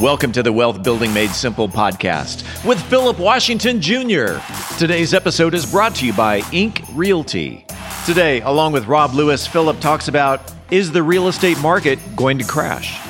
Welcome to the Wealth Building Made Simple podcast with Philip Washington Jr. Today's episode is brought to you by Ink Realty. Today, along with Rob Lewis, Philip talks about Is the real estate market going to crash?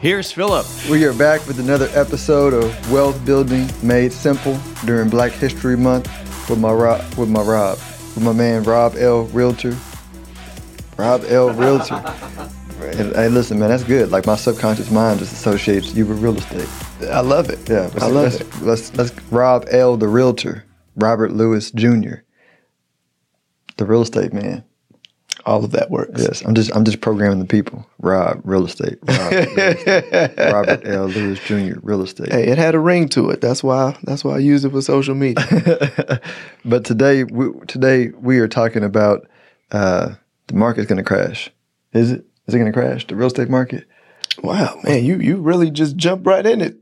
Here's Philip. We are back with another episode of Wealth Building Made Simple during Black History Month with my Rob, with my Rob, with my man Rob L. Realtor. Rob L. Realtor. and, hey, listen, man, that's good. Like my subconscious mind just associates you with real estate. I love it. Yeah, I love let's, it. Let's let's Rob L. the Realtor, Robert Lewis Jr. The real estate man. All of that works. Yes, I'm just I'm just programming the people. Rob real estate. Rob, real estate. Robert L. Lewis Jr. Real estate. Hey, it had a ring to it. That's why. That's why I use it for social media. but today, we, today we are talking about uh, the market's going to crash. Is it? Is it going to crash? The real estate market? wow, man, you you really just jumped right in it.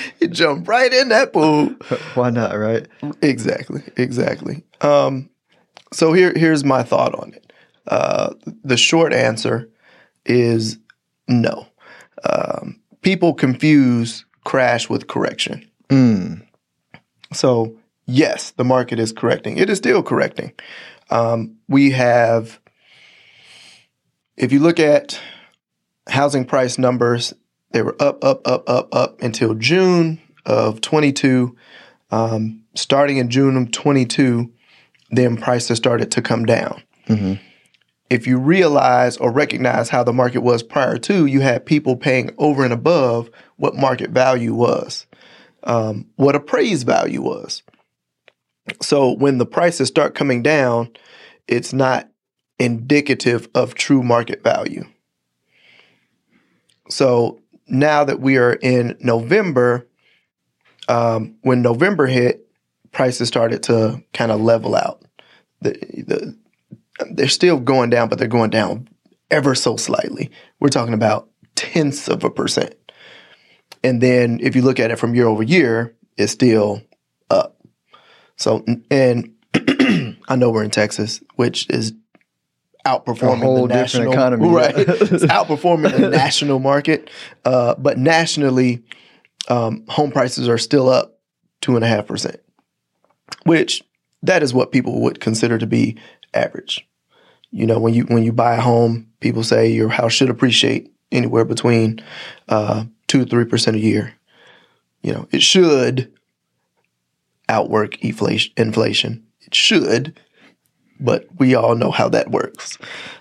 you jumped right in that pool. Why not? Right? Exactly. Exactly. Um, so here here's my thought on it. Uh, the short answer is no. Um, people confuse crash with correction. So yes, the market is correcting. It is still correcting. Um, we have, if you look at housing price numbers, they were up, up, up, up, up until June of 22. Um, starting in June of 22, then prices started to come down. If you realize or recognize how the market was prior to, you had people paying over and above what market value was, um, what appraised value was. So when the prices start coming down, it's not indicative of true market value. So now that we are in November, um, when November hit, prices started to kind of level out. The, the, they're still going down, but they're going down ever so slightly. We're talking about tenths of a percent. And then if you look at it from year over year, it's still up. So, and I know we're in Texas, which is outperforming the national economy. right? it's outperforming the national market, uh, but nationally, um, home prices are still up two and a half percent, which that is what people would consider to be average. You know, when you when you buy a home, people say your house should appreciate anywhere between uh, two to three percent a year. You know, it should outwork inflation. Inflation. It should, but we all know how that works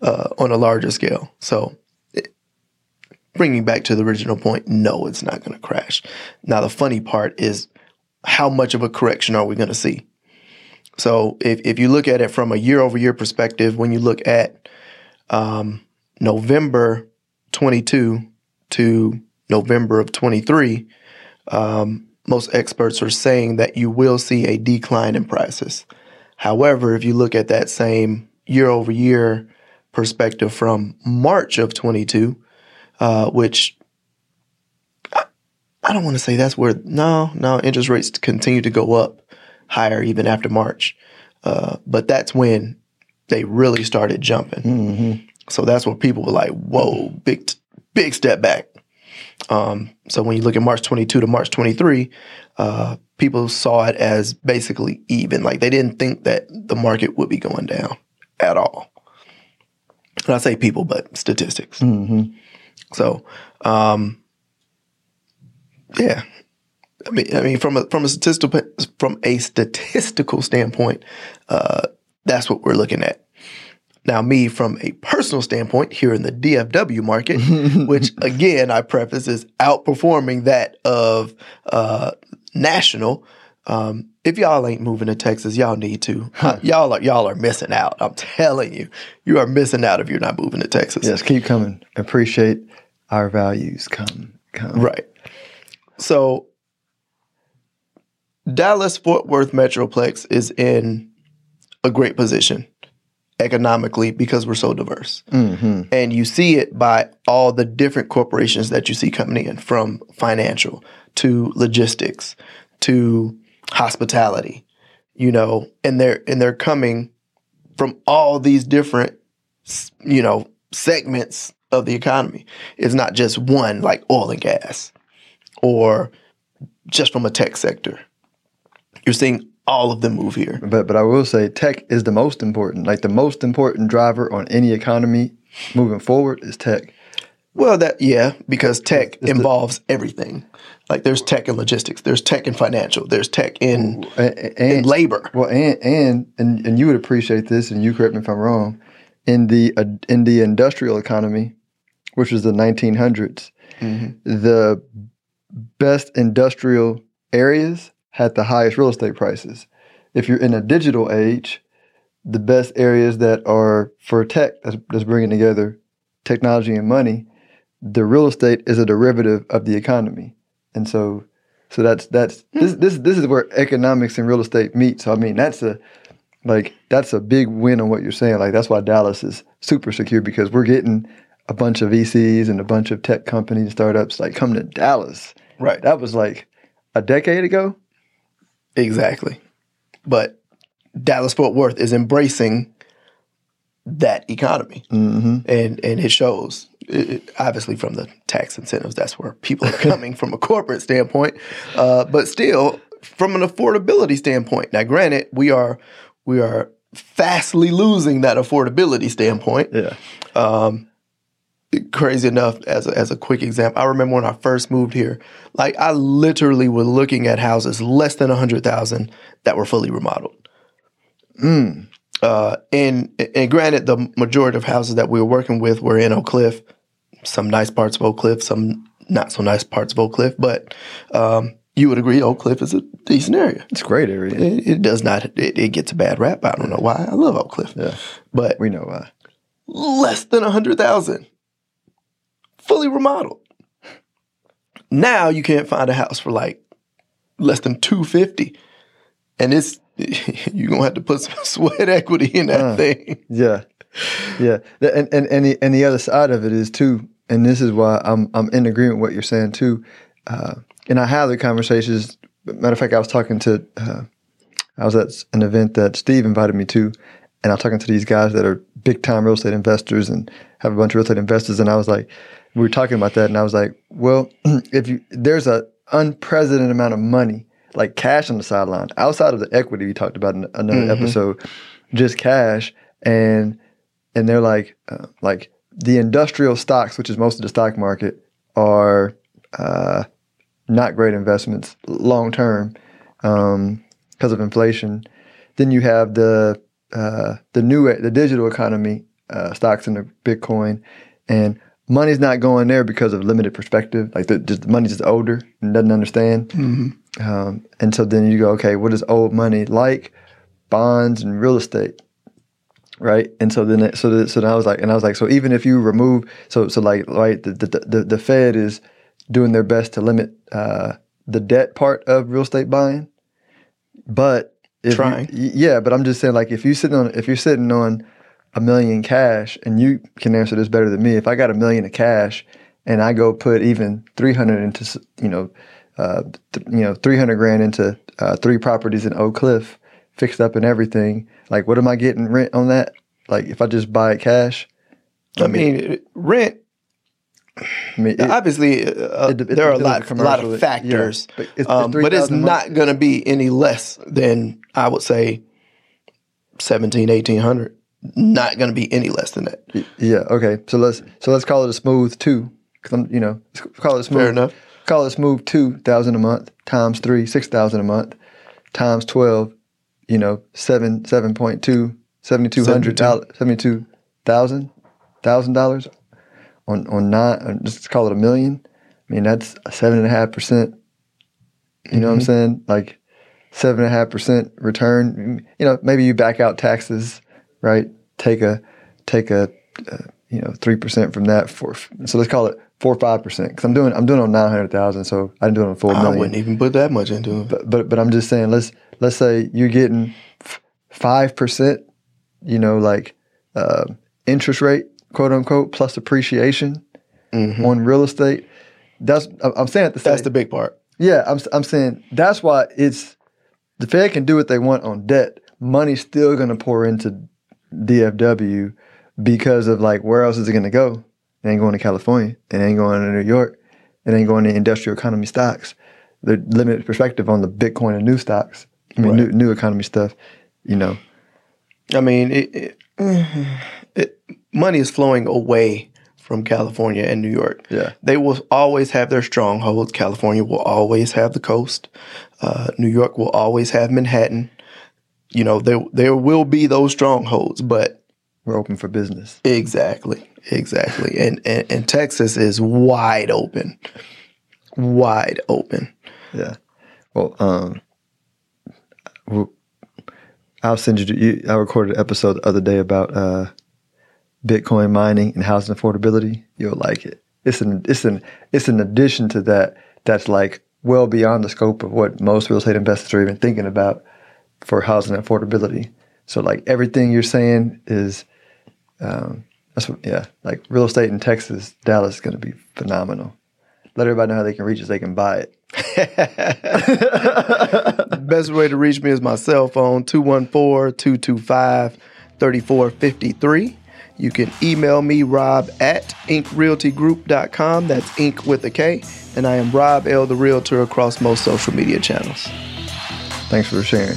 uh, on a larger scale. So, it, bringing back to the original point, no, it's not going to crash. Now, the funny part is how much of a correction are we going to see? So, if, if you look at it from a year over year perspective, when you look at um, November 22 to November of 23, um, most experts are saying that you will see a decline in prices. However, if you look at that same year over year perspective from March of 22, uh, which I, I don't want to say that's where, no, no, interest rates continue to go up higher even after March. Uh, but that's when they really started jumping. So that's where people were like, whoa, big, big step back. Um, so when you look at March 22 to March 23, uh, people saw it as basically even. Like they didn't think that the market would be going down at all. And I say people, but statistics. So, um, yeah. I mean, I mean, from a from a statistical from a statistical standpoint, uh, that's what we're looking at. Now, me from a personal standpoint, here in the DFW market, which again I preface is outperforming that of uh, national. Um, if y'all ain't moving to Texas, y'all need to. Uh, y'all are y'all are missing out. I'm telling you, you are missing out if you're not moving to Texas. Yes, keep coming. Appreciate our values. Come. come. Right. So Dallas Fort Worth Metroplex is in a great position economically because we're so diverse. hmm And you see it by all the different corporations that you see coming in from financial to logistics to hospitality, you know, and they're and they're coming from all these different you know segments of the economy. It's not just one like oil and gas or just from a tech sector. You're seeing all of them move here. But but I will say tech is the most important. Like the most important driver on any economy moving forward is tech. Well, that yeah, because tech It's the- involves everything. Like there's tech in logistics, there's tech in financial, there's tech in And, in labor. well, and, and and and you would appreciate this, and you correct me if I'm wrong. In the uh, in the industrial economy, which was the 1900s, the best industrial areas had the highest real estate prices. If you're in a digital age, the best areas that are for tech that's, that's bringing together technology and money, the real estate is a derivative of the economy, and so so that's that's hmm. this this this is where economics and real estate meet. So I mean that's a like that's a big win on what you're saying. Like that's why Dallas is super secure because we're getting a bunch of VCs and a bunch of tech companies, startups like come to Dallas. Right. That was like a decade ago. Exactly. But Dallas Fort Worth is embracing that economy, Mm-hmm. and and it shows. It, it- obviously, from the tax incentives, that's where people are coming from a corporate standpoint. Uh, but still, from an affordability standpoint. Now, granted, we are we are fastly losing that affordability standpoint. Yeah. Um, crazy enough, as a, as a quick example, I remember when I first moved here, like I literally was looking at houses less than a hundred thousand that were fully remodeled. Mm. Uh, and and granted, the majority of houses that we were working with were in Oak Cliff, some nice parts of Oak Cliff, some not so nice parts of Oak Cliff, but um, you would agree Oak Cliff is a decent area. It's a great area. It, it does not. It, it gets a bad rap. I don't know why. I love Oak Cliff, Yeah. but We know why. less than a hundred thousand, fully remodeled. Now you can't find a house for like less than two fifty, and it's you're gonna have to put some sweat equity in that Uh. thing. Yeah, yeah, and and and the, and the other side of it is too, and this is why I'm I'm in agreement with what you're saying too. Uh, and I have the conversations. Matter of fact, I was talking to, uh, I was at an event that Steve invited me to, and I was talking to these guys that are big time real estate investors and have a bunch of real estate investors, and I was like, we were talking about that, and I was like, well, if you there's a unprecedented amount of money, like cash on the sideline, outside of the equity we talked about in another episode, just cash, and and they're like uh, like the industrial stocks, which is most of the stock market, are uh, not great investments long term because of inflation. Then you have the uh, the new the digital economy uh, stocks and the Bitcoin, and money's not going there because of limited perspective. Like the, just the money's just older and doesn't understand. Um, and so then you go, okay, what is old money like? Bonds and real estate right? And so then, so the, so then I was like, and I was like, so even if you remove, so so like, right, the the the, the Fed is doing their best to limit uh, the debt part of real estate buying, but if Trying. y- yeah. But I'm just saying, like, if you sitting on, if you're sitting on a million cash, and you can answer this better than me, if I got a million of cash and I go put even three hundred into, you know, uh, th- you know, three hundred grand into uh, three properties in Oak Cliff, fixed up and everything. Like, what am I getting rent on that? Like, if I just buy it cash, I mean, rent. I mean, it- obviously, uh, it- it there are a lot, a lot of yeah. factors, But it's- um, it's but it's 3,000 a month. not going to be any less than I would say 17, 1800. Not going to be any less than that. yeah, okay. So let's so let's call it a smooth two. 'Cause I'm, you know, call it smooth. Fair enough. Call it smooth two thousand a month times three, six thousand a month times twelve. You know, seven seven point two, seventy two hundred dollars, seventy two thousand thousand dollars on on nine. uh, Just call it a million. I mean, that's a seven and a half percent. You know what I'm saying? Like seven and a half percent return. You know, maybe you back out taxes, right? Take a take a uh, you know three percent from that for so let's call it four or five percent because I'm doing I'm doing on nine hundred thousand, so I didn't do it on four I million. wouldn't even put that much into it. But but but I'm just saying let's let's say you're getting five percent, you know, like uh, interest rate, quote unquote, plus appreciation on real estate. That's I'm saying at the Mm-hmm. That's the big part. yeah, I'm I'm saying that's why it's the Fed can do what they want on debt. Money's still going to pour into DFW because of like where else is it going to go? It ain't going to California. It ain't going to New York. It ain't going to industrial economy stocks. The limited perspective on the Bitcoin and new stocks. I mean, new, new economy stuff. You know, I mean, it, it, it, money is flowing away from California and New York. Yeah. They will always have their strongholds. California will always have the coast. Uh, New York will always have Manhattan. You know, there there will be those strongholds, but we're open for business. exactly, exactly. And, and and Texas is wide open, wide open. Yeah. Well, um, well, I'll send you, to, you. I recorded an episode the other day about uh, Bitcoin mining and housing affordability. You'll like it. It's an it's an it's an addition to that. That's like well beyond the scope of what most real estate investors are even thinking about for housing affordability. So like everything you're saying is, um, that's what yeah. Like real estate in Texas, Dallas is going to be phenomenal. Let everybody know how they can reach us. They can buy it. Best way to reach me is my cell phone, 214-225-3453. You can email me, rob at inkrealtygroup.com. That's Ink with a K. And I am Rob L, the Realtor, across most social media channels. Thanks for sharing.